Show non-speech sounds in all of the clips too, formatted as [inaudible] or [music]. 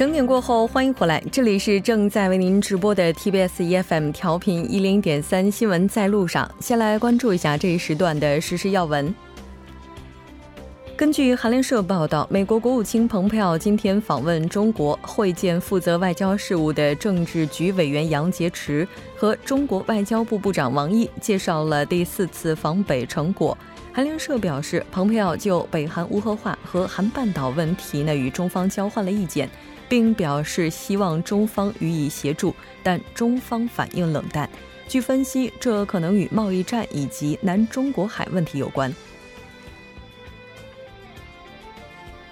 整点过后，欢迎回来，这里是正在为您直播的 TBS EFM 调频一零点三新闻在路上。先来关注一下这一时段的实时要闻。根据韩联社报道，美国国务卿蓬佩奥今天访问中国，会见负责外交事务的政治局委员杨洁篪和中国外交部部长王毅，介绍了第四次访北成果。韩联社表示，蓬佩奥就北韩无核化和韩半岛问题呢与中方交换了意见。并表示希望中方予以协助，但中方反应冷淡。据分析，这可能与贸易战以及南中国海问题有关。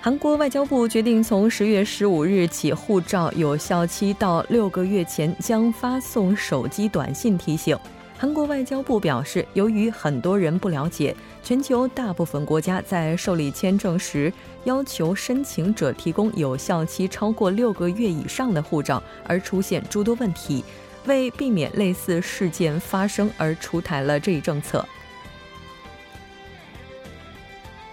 韩国外交部决定，从十月十五日起，护照有效期到六个月前将发送手机短信提醒。韩国外交部表示，由于很多人不了解，全球大部分国家在受理签证时要求申请者提供有效期超过六个月以上的护照，而出现诸多问题。为避免类似事件发生，而出台了这一政策。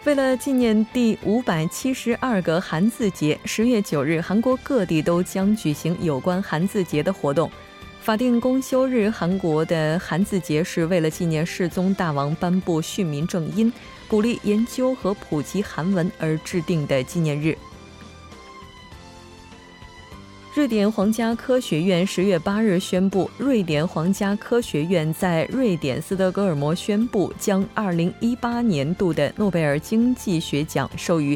为了纪念第五百七十二个韩字节，十月九日，韩国各地都将举行有关韩字节的活动。法定公休日，韩国的韩字节是为了纪念世宗大王颁布训民正音、鼓励研究和普及韩文而制定的纪念日。瑞典皇家科学院十月八日宣布，瑞典皇家科学院在瑞典斯德哥尔摩宣布，将二零一八年度的诺贝尔经济学奖授予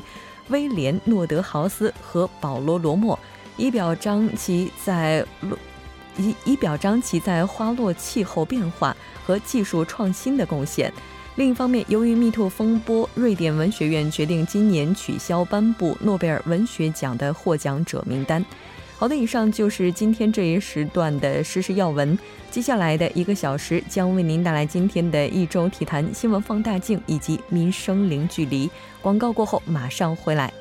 威廉·诺德豪斯和保罗·罗默，以表彰其在。以以表彰其在花落气候变化和技术创新的贡献。另一方面，由于密兔风波，瑞典文学院决定今年取消颁布诺贝尔文学奖的获奖者名单。好的，以上就是今天这一时段的时事要闻。接下来的一个小时将为您带来今天的一周体坛新闻放大镜以及民生零距离。广告过后马上回来。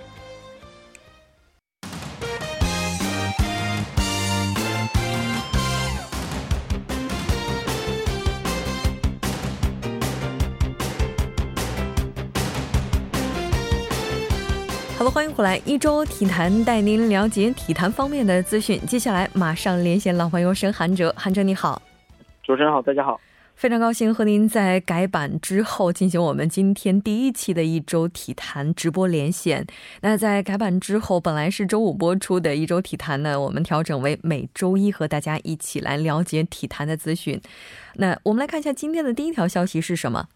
好了，欢迎回来，一周体坛带您了解体坛方面的资讯。接下来马上连线老朋友沈韩哲，韩哲你好，主持人好，大家好，非常高兴和您在改版之后进行我们今天第一期的一周体坛直播连线。那在改版之后，本来是周五播出的一周体坛呢，我们调整为每周一和大家一起来了解体坛的资讯。那我们来看一下今天的第一条消息是什么？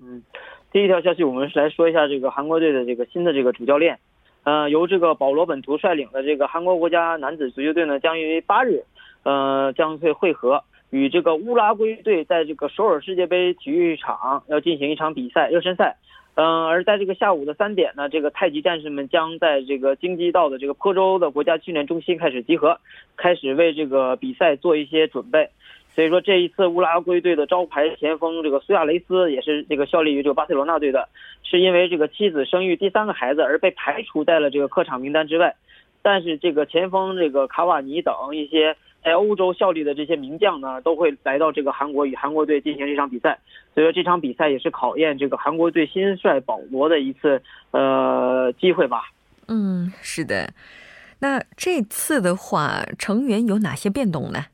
嗯。第一条消息，我们是来说一下这个韩国队的这个新的这个主教练，呃，由这个保罗本图率领的这个韩国国家男子足球队呢，将于八日，呃，将会会合与这个乌拉圭队，在这个首尔世界杯体育场要进行一场比赛热身赛，嗯，而在这个下午的三点呢，这个太极战士们将在这个京畿道的这个坡州的国家训练中心开始集合，开始为这个比赛做一些准备。所以说，这一次乌拉圭队的招牌前锋这个苏亚雷斯也是这个效力于这个巴塞罗那队的，是因为这个妻子生育第三个孩子而被排除在了这个客场名单之外。但是这个前锋这个卡瓦尼等一些在欧洲效力的这些名将呢，都会来到这个韩国与韩国队进行这场比赛。所以说这场比赛也是考验这个韩国队新帅保罗的一次呃机会吧。嗯，是的。那这次的话，成员有哪些变动呢？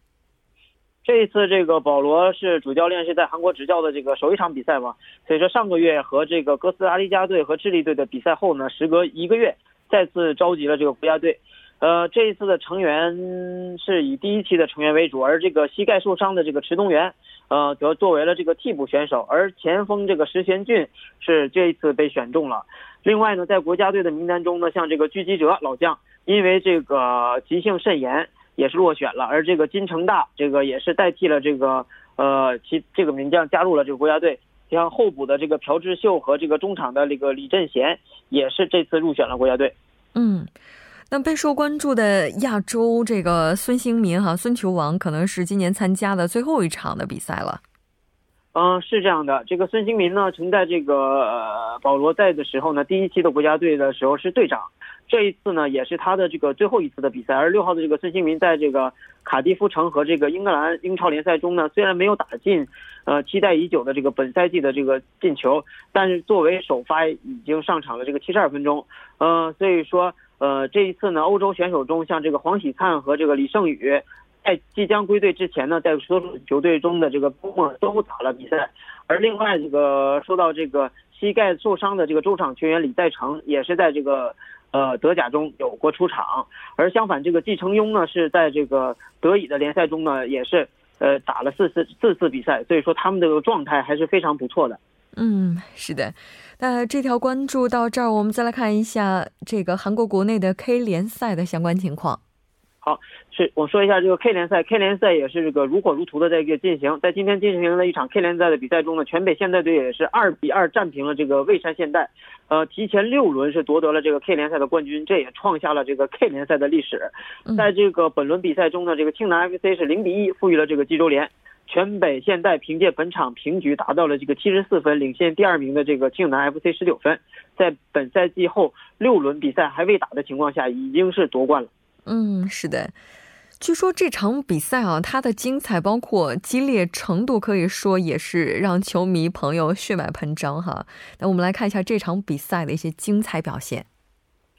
这一次，这个保罗是主教练，是在韩国执教的这个首一场比赛嘛？所以说上个月和这个哥斯达黎加队和智利队的比赛后呢，时隔一个月再次召集了这个国家队。呃，这一次的成员是以第一期的成员为主，而这个膝盖受伤的这个池东元，呃，则作为了这个替补选手，而前锋这个石贤俊是这一次被选中了。另外呢，在国家队的名单中呢，像这个鞠基哲老将，因为这个急性肾炎。也是落选了，而这个金城大这个也是代替了这个呃其这个名将加入了这个国家队，像候补的这个朴智秀和这个中场的这个李振贤也是这次入选了国家队。嗯，那备受关注的亚洲这个孙兴民哈孙球王可能是今年参加的最后一场的比赛了。嗯，是这样的，这个孙兴民呢曾在这个保罗在的时候呢第一期的国家队的时候是队长。这一次呢，也是他的这个最后一次的比赛。而六号的这个孙兴民，在这个卡迪夫城和这个英格兰英超联赛中呢，虽然没有打进，呃，期待已久的这个本赛季的这个进球，但是作为首发已经上场了这个七十二分钟，呃，所以说，呃，这一次呢，欧洲选手中，像这个黄喜灿和这个李胜宇，在即将归队之前呢，在所属球队中的这个周末都打了比赛。而另外这个说到这个膝盖受伤的这个中场球员李在成，也是在这个呃德甲中有过出场。而相反，这个季承庸呢，是在这个德乙的联赛中呢，也是呃打了四次四次比赛，所以说他们的状态还是非常不错的。嗯，是的。那这条关注到这儿，我们再来看一下这个韩国国内的 K 联赛的相关情况。好，是我说一下这个 K 联赛，K 联赛也是这个如火如荼的在一个进行，在今天进行的一场 K 联赛的比赛中呢，全北现代队也是二比二战平了这个蔚山现代，呃，提前六轮是夺得了这个 K 联赛的冠军，这也创下了这个 K 联赛的历史。在这个本轮比赛中呢，这个庆南 FC 是零比一负于了这个济州联。全北现代凭借本场平局达到了这个七十四分，领先第二名的这个庆南 FC 十九分，在本赛季后六轮比赛还未打的情况下，已经是夺冠了。嗯，是的。据说这场比赛啊，它的精彩包括激烈程度，可以说也是让球迷朋友血脉喷张哈。那我们来看一下这场比赛的一些精彩表现。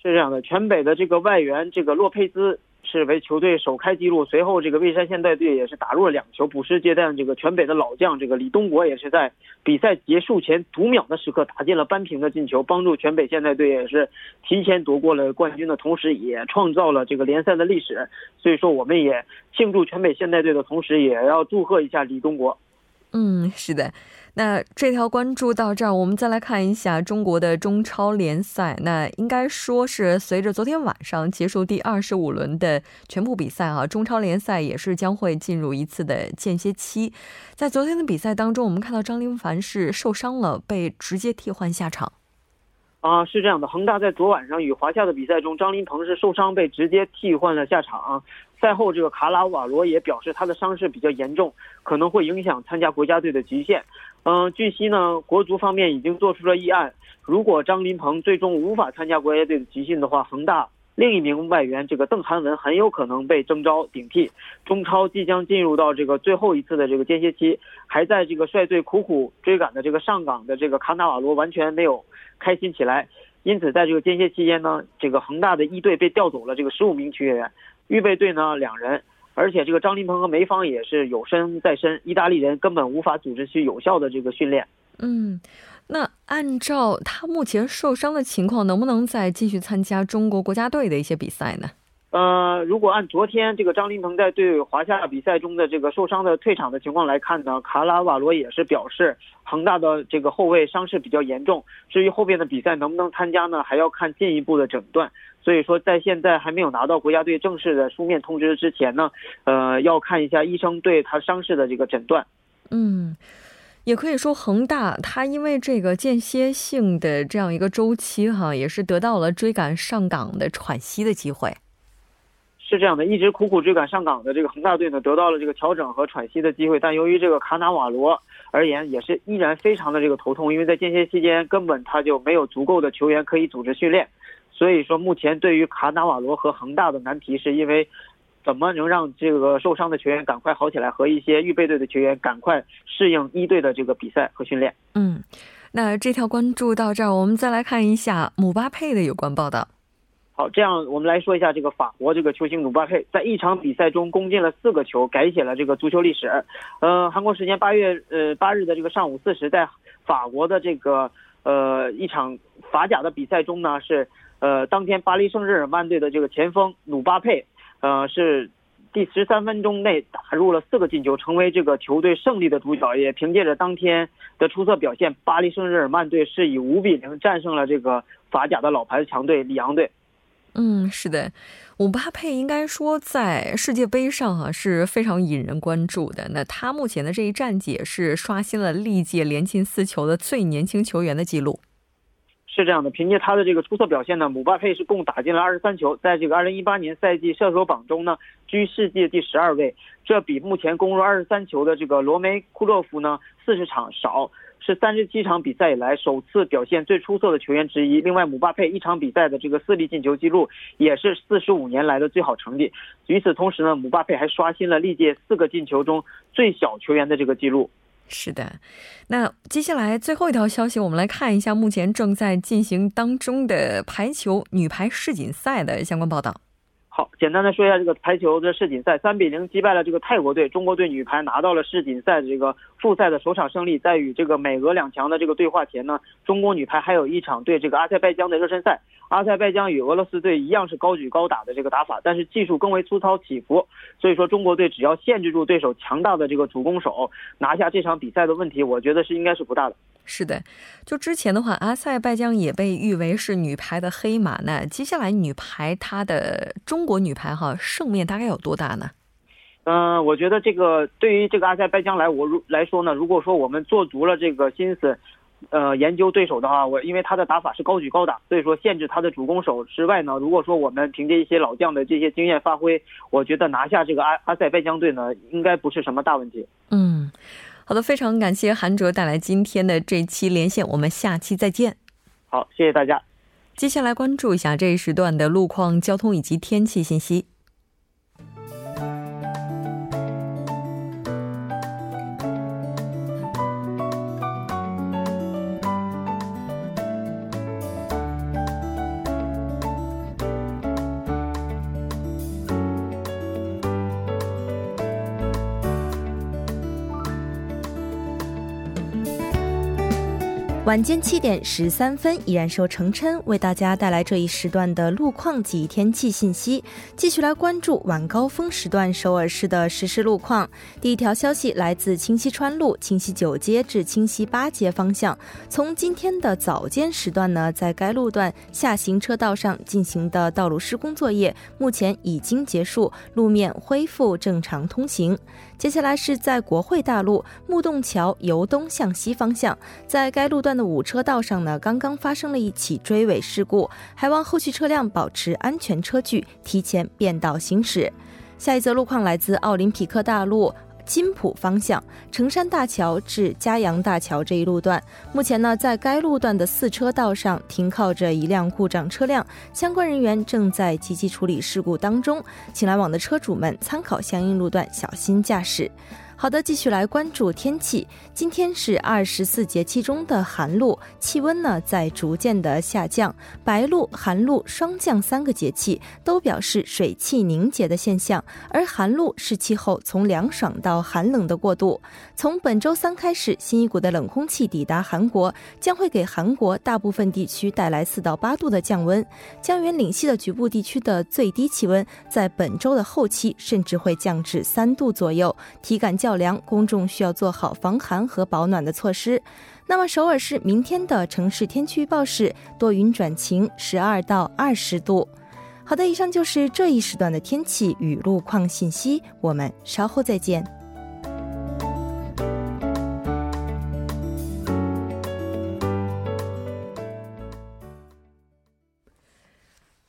是这样的，全北的这个外援这个洛佩兹。是为球队首开纪录，随后这个蔚山现代队也是打入了两球，补时阶段这个全北的老将这个李东国也是在比赛结束前读秒的时刻打进了扳平的进球，帮助全北现代队也是提前夺过了冠军的同时，也创造了这个联赛的历史。所以说，我们也庆祝全北现代队的同时，也要祝贺一下李东国。嗯，是的。那这条关注到这儿，我们再来看一下中国的中超联赛。那应该说是随着昨天晚上结束第二十五轮的全部比赛啊，中超联赛也是将会进入一次的间歇期。在昨天的比赛当中，我们看到张琳凡是受伤了，被直接替换下场。啊，是这样的，恒大在昨晚上与华夏的比赛中，张琳鹏是受伤被直接替换了下场。赛后，这个卡拉瓦罗也表示他的伤势比较严重，可能会影响参加国家队的极限。嗯，据悉呢，国足方面已经做出了议案，如果张琳蟠最终无法参加国家队的集训的话，恒大另一名外援这个邓涵文很有可能被征召顶替。中超即将进入到这个最后一次的这个间歇期，还在这个率队苦苦追赶的这个上港的这个卡纳瓦罗完全没有开心起来，因此在这个间歇期间呢，这个恒大的一队被调走了这个十五名球员，预备队呢两人。而且这个张琳芃和梅芳也是有身在身，意大利人根本无法组织去有效的这个训练。嗯，那按照他目前受伤的情况，能不能再继续参加中国国家队的一些比赛呢？呃，如果按昨天这个张琳芃在对华夏比赛中的这个受伤的退场的情况来看呢，卡拉瓦罗也是表示恒大的这个后卫伤势比较严重。至于后边的比赛能不能参加呢，还要看进一步的诊断。所以说，在现在还没有拿到国家队正式的书面通知之前呢，呃，要看一下医生对他伤势的这个诊断。嗯，也可以说恒大他因为这个间歇性的这样一个周期哈，也是得到了追赶上港的喘息的机会。是这样的，一直苦苦追赶上港的这个恒大队呢，得到了这个调整和喘息的机会。但由于这个卡纳瓦罗而言，也是依然非常的这个头痛，因为在间歇期间根本他就没有足够的球员可以组织训练。所以说，目前对于卡纳瓦罗和恒大的难题，是因为怎么能让这个受伤的球员赶快好起来，和一些预备队的球员赶快适应一队的这个比赛和训练。嗯，那这条关注到这儿，我们再来看一下姆巴佩的有关报道。好，这样我们来说一下这个法国这个球星姆巴佩，在一场比赛中攻进了四个球，改写了这个足球历史。呃，韩国时间八月呃八日的这个上午四时，在法国的这个呃一场法甲的比赛中呢，是呃当天巴黎圣日耳曼队的这个前锋努巴佩，呃是第十三分钟内打入了四个进球，成为这个球队胜利的主角。也凭借着当天的出色表现，巴黎圣日耳曼队是以五比零战胜了这个法甲的老牌强队里昂队。嗯，是的，姆巴佩应该说在世界杯上啊是非常引人关注的。那他目前的这一战绩也是刷新了历届连进四球的最年轻球员的记录。是这样的，凭借他的这个出色表现呢，姆巴佩是共打进了二十三球，在这个二零一八年赛季射手榜中呢居世界第十二位，这比目前攻入二十三球的这个罗梅库洛夫呢四十场少。是三十七场比赛以来首次表现最出色的球员之一。另外，姆巴佩一场比赛的这个四粒进球记录也是四十五年来的最好成绩。与此同时呢，姆巴佩还刷新了历届四个进球中最小球员的这个记录。是的，那接下来最后一条消息，我们来看一下目前正在进行当中的排球女排世锦赛的相关报道。好，简单的说一下这个排球的世锦赛，三比零击败了这个泰国队，中国队女排拿到了世锦赛的这个复赛的首场胜利。在与这个美俄两强的这个对话前呢，中国女排还有一场对这个阿塞拜疆的热身赛。阿塞拜疆与俄罗斯队一样是高举高打的这个打法，但是技术更为粗糙起伏。所以说，中国队只要限制住对手强大的这个主攻手，拿下这场比赛的问题，我觉得是应该是不大的。是的，就之前的话，阿塞拜疆也被誉为是女排的黑马。那接下来女排它的中国女排哈胜面大概有多大呢？嗯，我觉得这个对于这个阿塞拜疆来我如来说呢，如果说我们做足了这个心思，呃，研究对手的话，我因为他的打法是高举高打，所以说限制他的主攻手之外呢，如果说我们凭借一些老将的这些经验发挥，我觉得拿下这个阿阿塞拜疆队呢，应该不是什么大问题。嗯。好的，非常感谢韩卓带来今天的这期连线，我们下期再见。好，谢谢大家。接下来关注一下这一时段的路况、交通以及天气信息。晚间七点十三分，依然受程琛为大家带来这一时段的路况及天气信息。继续来关注晚高峰时段首尔市的实时路况。第一条消息来自清溪川路清溪九街至清溪八街方向，从今天的早间时段呢，在该路段下行车道上进行的道路施工作业目前已经结束，路面恢复正常通行。接下来是在国会大路木洞桥由东向西方向，在该路段的五车道上呢，刚刚发生了一起追尾事故，还望后续车辆保持安全车距，提前变道行驶。下一则路况来自奥林匹克大路。金浦方向城山大桥至嘉阳大桥这一路段，目前呢，在该路段的四车道上停靠着一辆故障车辆，相关人员正在积极处理事故当中，请来往的车主们参考相应路段，小心驾驶。好的，继续来关注天气。今天是二十四节气中的寒露，气温呢在逐渐的下降。白露、寒露霜降三个节气都表示水汽凝结的现象，而寒露是气候从凉爽到寒冷的过渡。从本周三开始，新一股的冷空气抵达韩国，将会给韩国大部分地区带来四到八度的降温。江原岭西的局部地区的最低气温在本周的后期甚至会降至三度左右，体感较。较凉，公众需要做好防寒和保暖的措施。那么，首尔市明天的城市天气预报是多云转晴，十二到二十度。好的，以上就是这一时段的天气与路况信息，我们稍后再见。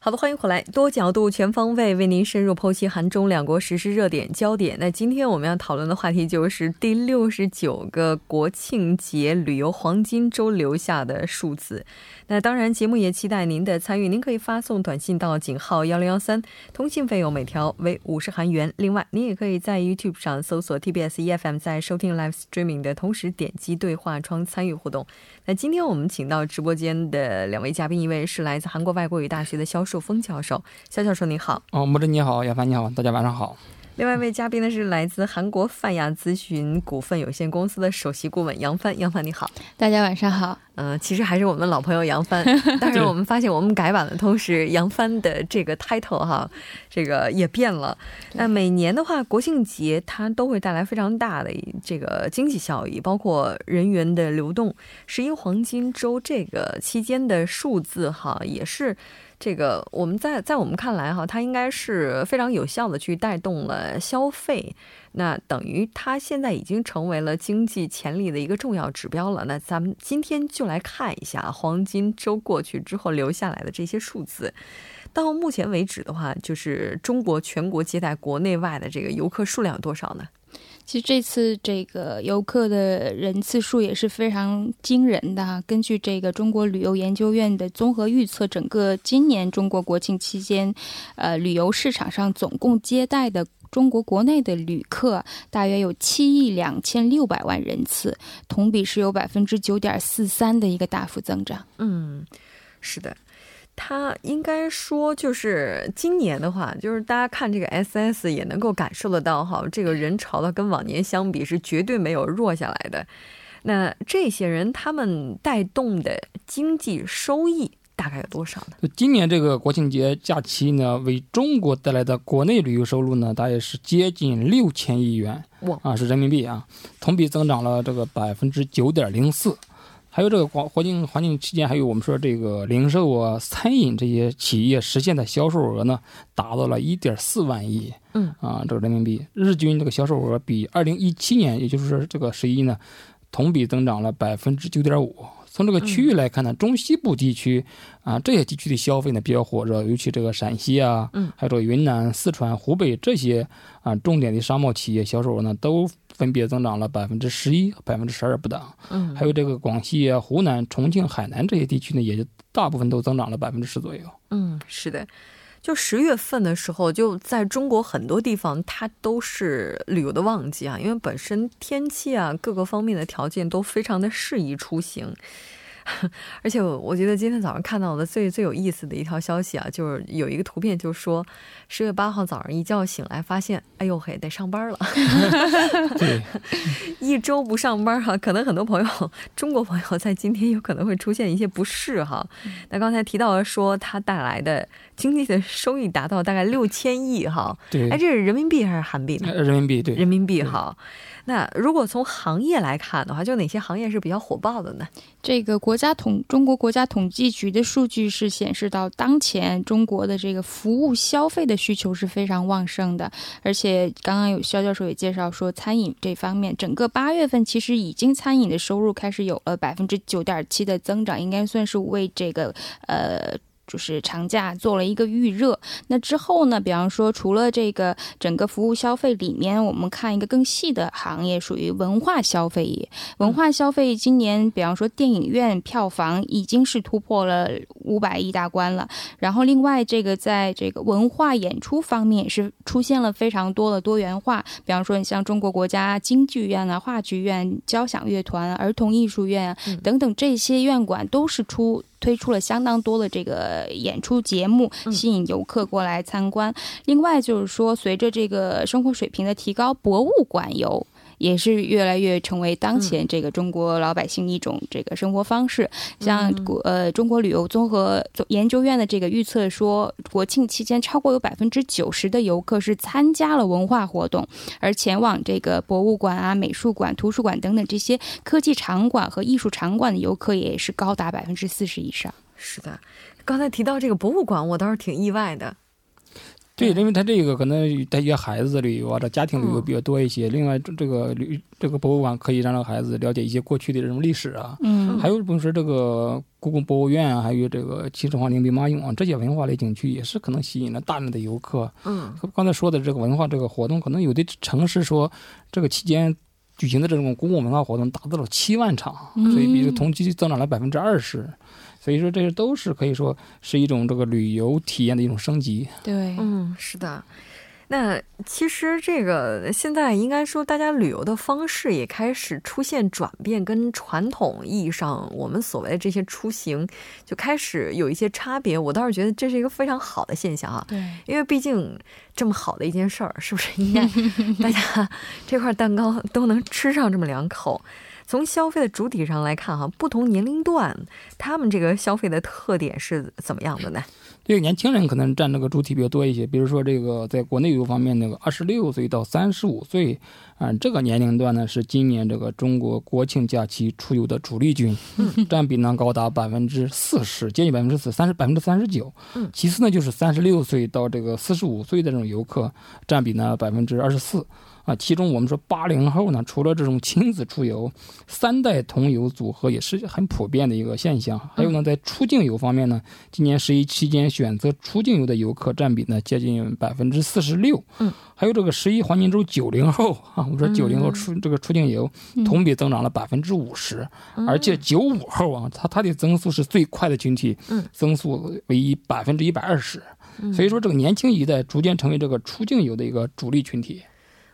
好的，欢迎回来，多角度、全方位为您深入剖析韩中两国实时热点焦点。那今天我们要讨论的话题就是第六十九个国庆节旅游黄金周留下的数字。那当然，节目也期待您的参与。您可以发送短信到井号幺零幺三，通信费用每条为五十韩元。另外，您也可以在 YouTube 上搜索 TBS EFM，在收听 Live Streaming 的同时点击对话窗参与互动。那今天我们请到直播间的两位嘉宾，一位是来自韩国外国语大学的肖树峰教授，肖教授你好。哦，木真你好，亚凡你好，大家晚上好。另外一位嘉宾呢是来自韩国泛亚咨询股份有限公司的首席顾问杨帆，杨帆你好，大家晚上好。嗯，其实还是我们老朋友杨帆，但是 [laughs] 我们发现我们改版的同时，杨帆的这个 title 哈，这个也变了。那每年的话，国庆节它都会带来非常大的这个经济效益，包括人员的流动。十一黄金周这个期间的数字哈，也是。这个我们在在我们看来哈，它应该是非常有效的去带动了消费，那等于它现在已经成为了经济潜力的一个重要指标了。那咱们今天就来看一下黄金周过去之后留下来的这些数字。到目前为止的话，就是中国全国接待国内外的这个游客数量有多少呢？其实这次这个游客的人次数也是非常惊人的哈。根据这个中国旅游研究院的综合预测，整个今年中国国庆期间，呃，旅游市场上总共接待的。中国国内的旅客大约有七亿两千六百万人次，同比是有百分之九点四三的一个大幅增长。嗯，是的。他应该说，就是今年的话，就是大家看这个 S S 也能够感受得到哈，这个人潮的跟往年相比是绝对没有弱下来的。那这些人他们带动的经济收益大概有多少呢？今年这个国庆节假期呢，为中国带来的国内旅游收入呢，大约是接近六千亿元，哇啊，是人民币啊，同比增长了这个百分之九点零四。还有这个环环境环境期间，还有我们说这个零售啊、餐饮这些企业实现的销售额呢，达到了一点四万亿，嗯啊，这个人民币日均这个销售额比二零一七年，也就是说这个十一呢，同比增长了百分之九点五。从这个区域来看呢，中西部地区啊这些地区的消费呢比较火热，尤其这个陕西啊，嗯，还有这个云南、四川、湖北这些啊重点的商贸企业销售额呢都。分别增长了百分之十一、百分之十二不等。嗯，还有这个广西啊、湖南、重庆、海南这些地区呢，也就大部分都增长了百分之十左右。嗯，是的，就十月份的时候，就在中国很多地方，它都是旅游的旺季啊，因为本身天气啊各个方面的条件都非常的适宜出行。[laughs] 而且我觉得今天早上看到的最最有意思的一条消息啊，就是有一个图片，就说十月八号早上一觉醒来，发现哎呦嘿，得上班了。[laughs] 对，[laughs] 一周不上班哈，可能很多朋友，中国朋友在今天有可能会出现一些不适哈。那刚才提到了说，它带来的经济的收益达到大概六千亿哈。对，哎，这是人民币还是韩币呢？人民币，对，人民币哈。那如果从行业来看的话，就哪些行业是比较火爆的呢？这个国家统中国国家统计局的数据是显示到，当前中国的这个服务消费的需求是非常旺盛的，而且刚刚有肖教授也介绍说，餐饮这方面，整个八月份其实已经餐饮的收入开始有了百分之九点七的增长，应该算是为这个呃。就是长假做了一个预热，那之后呢？比方说，除了这个整个服务消费里面，我们看一个更细的行业，属于文化消费业。文化消费今年，比方说电影院票房已经是突破了五百亿大关了。然后，另外这个在这个文化演出方面也是出现了非常多的多元化。比方说，你像中国国家京剧院啊、话剧院、交响乐团、儿童艺术院等等这些院馆都是出。推出了相当多的这个演出节目，吸引游客过来参观。另外就是说，随着这个生活水平的提高，博物馆游。也是越来越成为当前这个中国老百姓一种这个生活方式。像国呃中国旅游综合研究院的这个预测说，国庆期间超过有百分之九十的游客是参加了文化活动，而前往这个博物馆啊、美术馆、图书馆等等这些科技场馆和艺术场馆的游客也是高达百分之四十以上。是的，刚才提到这个博物馆，我倒是挺意外的。对，因为他这个可能带一些孩子旅游啊，这家庭旅游比较多一些。另外，这个旅这个博物馆可以让孩子了解一些过去的这种历史啊。嗯。还有比如说这个故宫博物院啊，还有这个秦始皇陵兵马俑啊，这些文化类景区也是可能吸引了大量的游客。嗯。刚才说的这个文化这个活动，可能有的城市说这个期间举行的这种公共文化活动达到了七万场，所以比同期增长了百分之二十。所以说，这些都是可以说是一种这个旅游体验的一种升级。对，嗯，是的。那其实这个现在应该说，大家旅游的方式也开始出现转变，跟传统意义上我们所谓的这些出行就开始有一些差别。我倒是觉得这是一个非常好的现象啊。对，因为毕竟这么好的一件事儿，是不是应该大 [laughs] 家这块蛋糕都能吃上这么两口？从消费的主体上来看，哈，不同年龄段他们这个消费的特点是怎么样的呢？这个年轻人可能占这个主体比较多一些。比如说，这个在国内游方面，那个二十六岁到三十五岁，啊，这个年龄段呢是今年这个中国国庆假期出游的主力军，[laughs] 占比呢高达百分之四十，接近百分之四，三十百分之三十九。嗯，其次呢就是三十六岁到这个四十五岁的这种游客，占比呢百分之二十四。啊，其中我们说八零后呢，除了这种亲子出游，三代同游组合也是很普遍的一个现象。还有呢，在出境游方面呢，今年十一期间选择出境游的游客占比呢接近百分之四十六。嗯，还有这个十一黄金周九零后啊，我们说九零后出这个出境游同比增长了百分之五十，而且九五后啊，他他的增速是最快的群体，嗯，增速为百分之一百二十。所以说，这个年轻一代逐渐成为这个出境游的一个主力群体。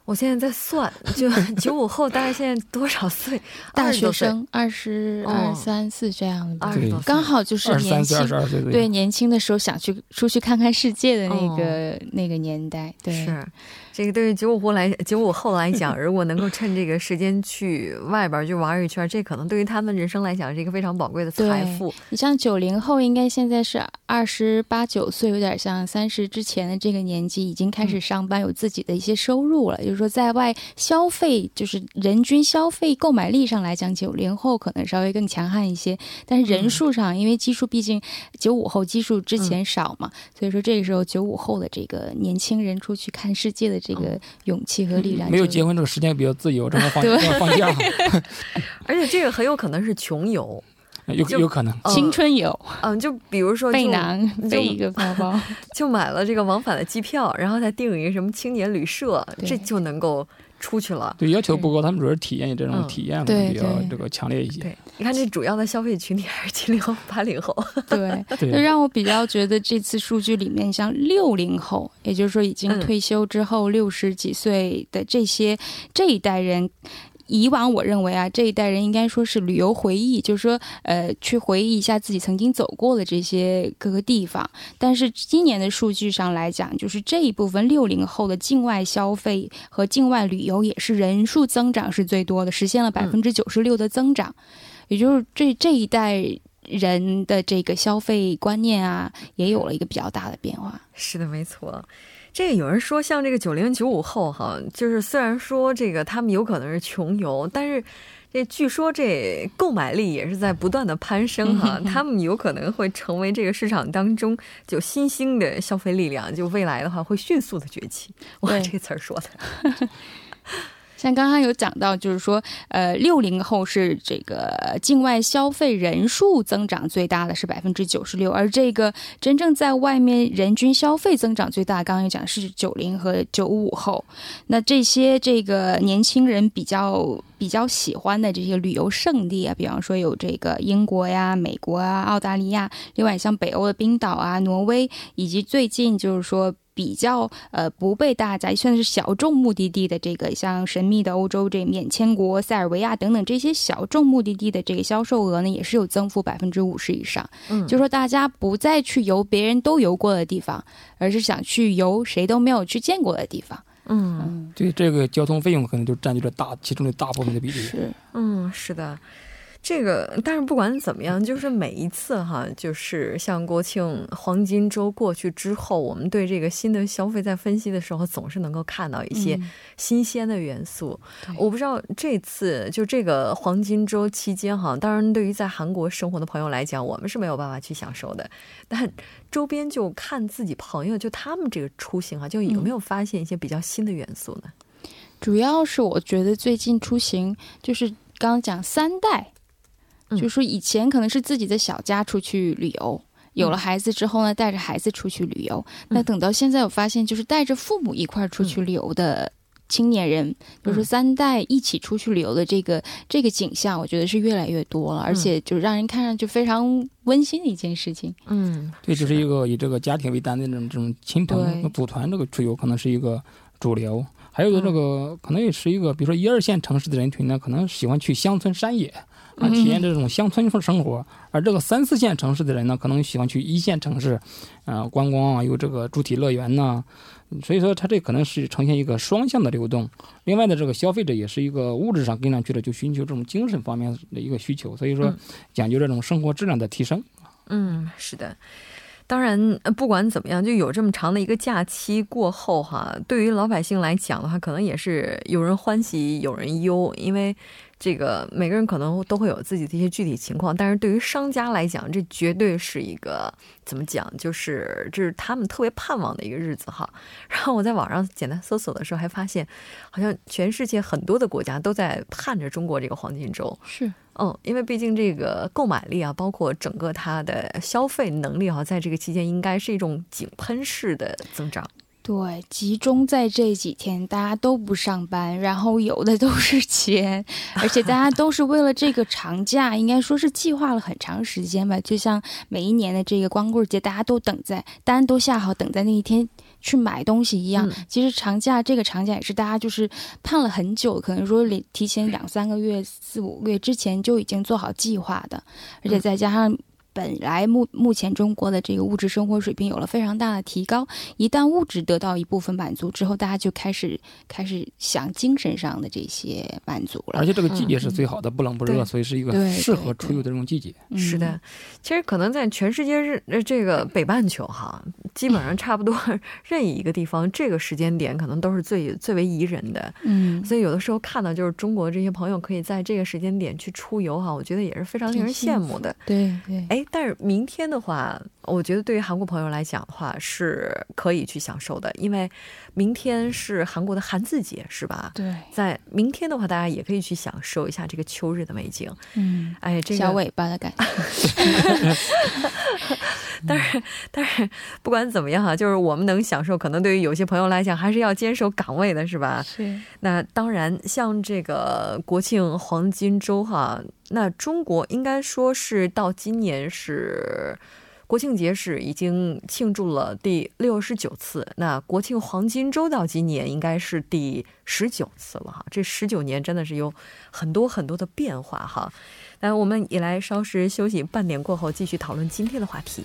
我现在在算，就 [laughs] 九五后大概现在多少岁？[laughs] 大学生二十二三四这样的，刚好就是年轻，对年轻的时候想去出去看看世界的那个那个年代。对，是这个对于九五后来九五后来讲，如果能够趁这个时间去外边去玩一圈，这可能对于他们人生来讲是一个非常宝贵的财富。你像九零后，应该现在是二十八九岁，有点像三十之前的这个年纪，已经开始上班，有自己的一些收入了，就是。说在外消费，就是人均消费购买力上来讲，九零后可能稍微更强悍一些。但是人数上，因为基数毕竟九五后基数之前少嘛，所以说这个时候九五后的这个年轻人出去看世界的这个勇气和力量，没有结婚这个时间比较自由，正好放 [laughs] 放假。[laughs] 而且这个很有可能是穷游。[laughs] 有有可能。青春游，嗯，就比如说背囊背一个包包，就买了这个往返的机票，然后再订一个什么青年旅社，这就能够出去了。对，要求不高，他们主要是体验这种体验比较这个强烈一些。对，你看这主要的消费群体还是七零后、八零后。[laughs] 对，就让我比较觉得这次数据里面，像六零后，也就是说已经退休之后六十几岁的这些这一代人。以往我认为啊，这一代人应该说是旅游回忆，就是说，呃，去回忆一下自己曾经走过的这些各个地方。但是今年的数据上来讲，就是这一部分六零后的境外消费和境外旅游也是人数增长是最多的，实现了百分之九十六的增长。也就是这这一代人的这个消费观念啊，也有了一个比较大的变化。是的，没错。这个有人说，像这个九零九五后哈，就是虽然说这个他们有可能是穷游，但是这据说这购买力也是在不断的攀升哈，他们有可能会成为这个市场当中就新兴的消费力量，就未来的话会迅速的崛起。哇，这词儿说的。[laughs] 像刚刚有讲到，就是说，呃，六零后是这个境外消费人数增长最大的是百分之九十六，而这个真正在外面人均消费增长最大，刚刚有讲是九零和九五后。那这些这个年轻人比较比较喜欢的这些旅游胜地啊，比方说有这个英国呀、美国啊、澳大利亚，另外像北欧的冰岛啊、挪威，以及最近就是说。比较呃不被大家算是小众目的地的这个像神秘的欧洲这免签国塞尔维亚等等这些小众目的地的这个销售额呢也是有增幅百分之五十以上，嗯，就说大家不再去游别人都游过的地方，而是想去游谁都没有去见过的地方，嗯，对这个交通费用可能就占据了大其中的大部分的比例，是，嗯，是的。这个，但是不管怎么样，就是每一次哈，就是像国庆黄金周过去之后，我们对这个新的消费在分析的时候，总是能够看到一些新鲜的元素。我不知道这次就这个黄金周期间哈，当然对于在韩国生活的朋友来讲，我们是没有办法去享受的。但周边就看自己朋友，就他们这个出行哈，就有没有发现一些比较新的元素呢？主要是我觉得最近出行就是刚刚讲三代。就是说，以前可能是自己的小家出去旅游，有了孩子之后呢，带着孩子出去旅游。那等到现在，我发现就是带着父母一块儿出去旅游的青年人，就是三代一起出去旅游的这个这个景象，我觉得是越来越多了，而且就让人看上去非常温馨的一件事情。嗯，对，就是一个以这个家庭为单位的这种这种亲朋组团这个出游，可能是一个主流。还有的这个可能也是一个，比如说一二线城市的人群呢，可能喜欢去乡村山野。啊，体验这种乡村生活，而这个三四线城市的人呢，可能喜欢去一线城市，啊，观光啊，有这个主题乐园呐，所以说它这可能是呈现一个双向的流动。另外的这个消费者也是一个物质上跟上去了，就寻求这种精神方面的一个需求，所以说讲究这种生活质量的提升。嗯，是的。当然，不管怎么样，就有这么长的一个假期过后哈，对于老百姓来讲的话，可能也是有人欢喜有人忧，因为这个每个人可能都会有自己的一些具体情况，但是对于商家来讲，这绝对是一个怎么讲，就是这是他们特别盼望的一个日子哈。然后我在网上简单搜索的时候，还发现，好像全世界很多的国家都在盼着中国这个黄金周。是，嗯，因为毕竟这个购买力啊，包括整个它的消费能力哈，在这个期间应该是一种井喷式的增长。对，集中在这几天，大家都不上班，然后有的都是 [laughs] 钱，而且大家都是为了这个长假，应该说是计划了很长时间吧。就像每一年的这个光棍节，大家都等在单都下好，等在那一天去买东西一样。其实长假这个长假也是大家就是盼了很久，可能说提前两三个月、四五个月之前就已经做好计划的，而且再加上。本来目目前中国的这个物质生活水平有了非常大的提高，一旦物质得到一部分满足之后，大家就开始开始想精神上的这些满足了。而且这个季节是最好的，不冷不热，所以是一个适合出游的这种季节。是的，其实可能在全世界日这个北半球哈，基本上差不多 [laughs] 任意一个地方，这个时间点可能都是最最为宜人的。嗯，所以有的时候看到就是中国这些朋友可以在这个时间点去出游哈，我觉得也是非常令人羡慕的。对对，哎。但是明天的话，我觉得对于韩国朋友来讲的话，是可以去享受的，因为明天是韩国的韩字节，是吧？对，在明天的话，大家也可以去享受一下这个秋日的美景。嗯，哎，这个小尾巴的感觉。[laughs] 但是，但是不管怎么样哈，就是我们能享受，可能对于有些朋友来讲，还是要坚守岗位的，是吧？是。那当然，像这个国庆黄金周哈。那中国应该说是到今年是国庆节是已经庆祝了第六十九次，那国庆黄金周到今年应该是第十九次了哈，这十九年真的是有很多很多的变化哈。那我们也来稍事休息，半点过后继续讨论今天的话题。